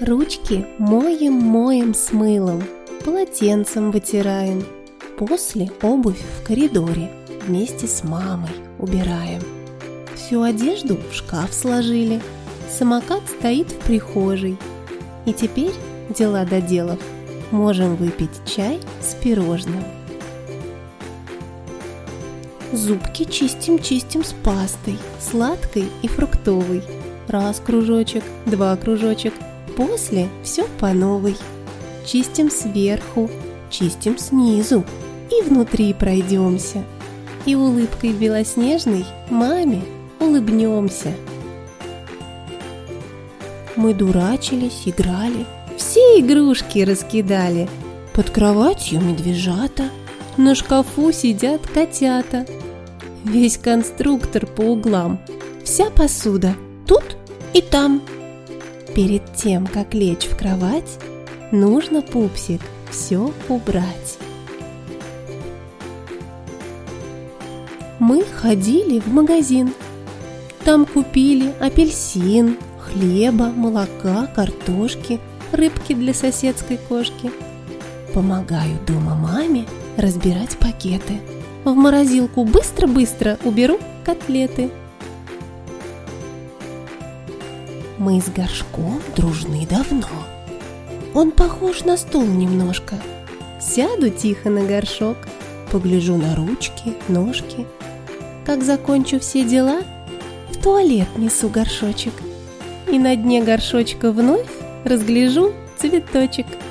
Ручки моем-моем с мылом, полотенцем вытираем. После обувь в коридоре вместе с мамой убираем. Всю одежду в шкаф сложили, самокат стоит в прихожей. И теперь, дела доделав, можем выпить чай с пирожным. Зубки чистим-чистим с пастой, сладкой и фруктовой. Раз кружочек, два кружочек, после все по новой. Чистим сверху, чистим снизу и внутри пройдемся. И улыбкой белоснежной маме улыбнемся. Мы дурачились, играли, все игрушки раскидали. Под кроватью медвежата, на шкафу сидят котята – Весь конструктор по углам, вся посуда тут и там. Перед тем, как лечь в кровать, нужно, пупсик, все убрать. Мы ходили в магазин. Там купили апельсин, хлеба, молока, картошки, рыбки для соседской кошки. Помогаю дома маме разбирать пакеты. В морозилку быстро-быстро уберу котлеты. Мы с горшком дружны давно. Он похож на стол немножко. Сяду тихо на горшок, погляжу на ручки, ножки. Как закончу все дела, в туалет несу горшочек. И на дне горшочка вновь разгляжу цветочек –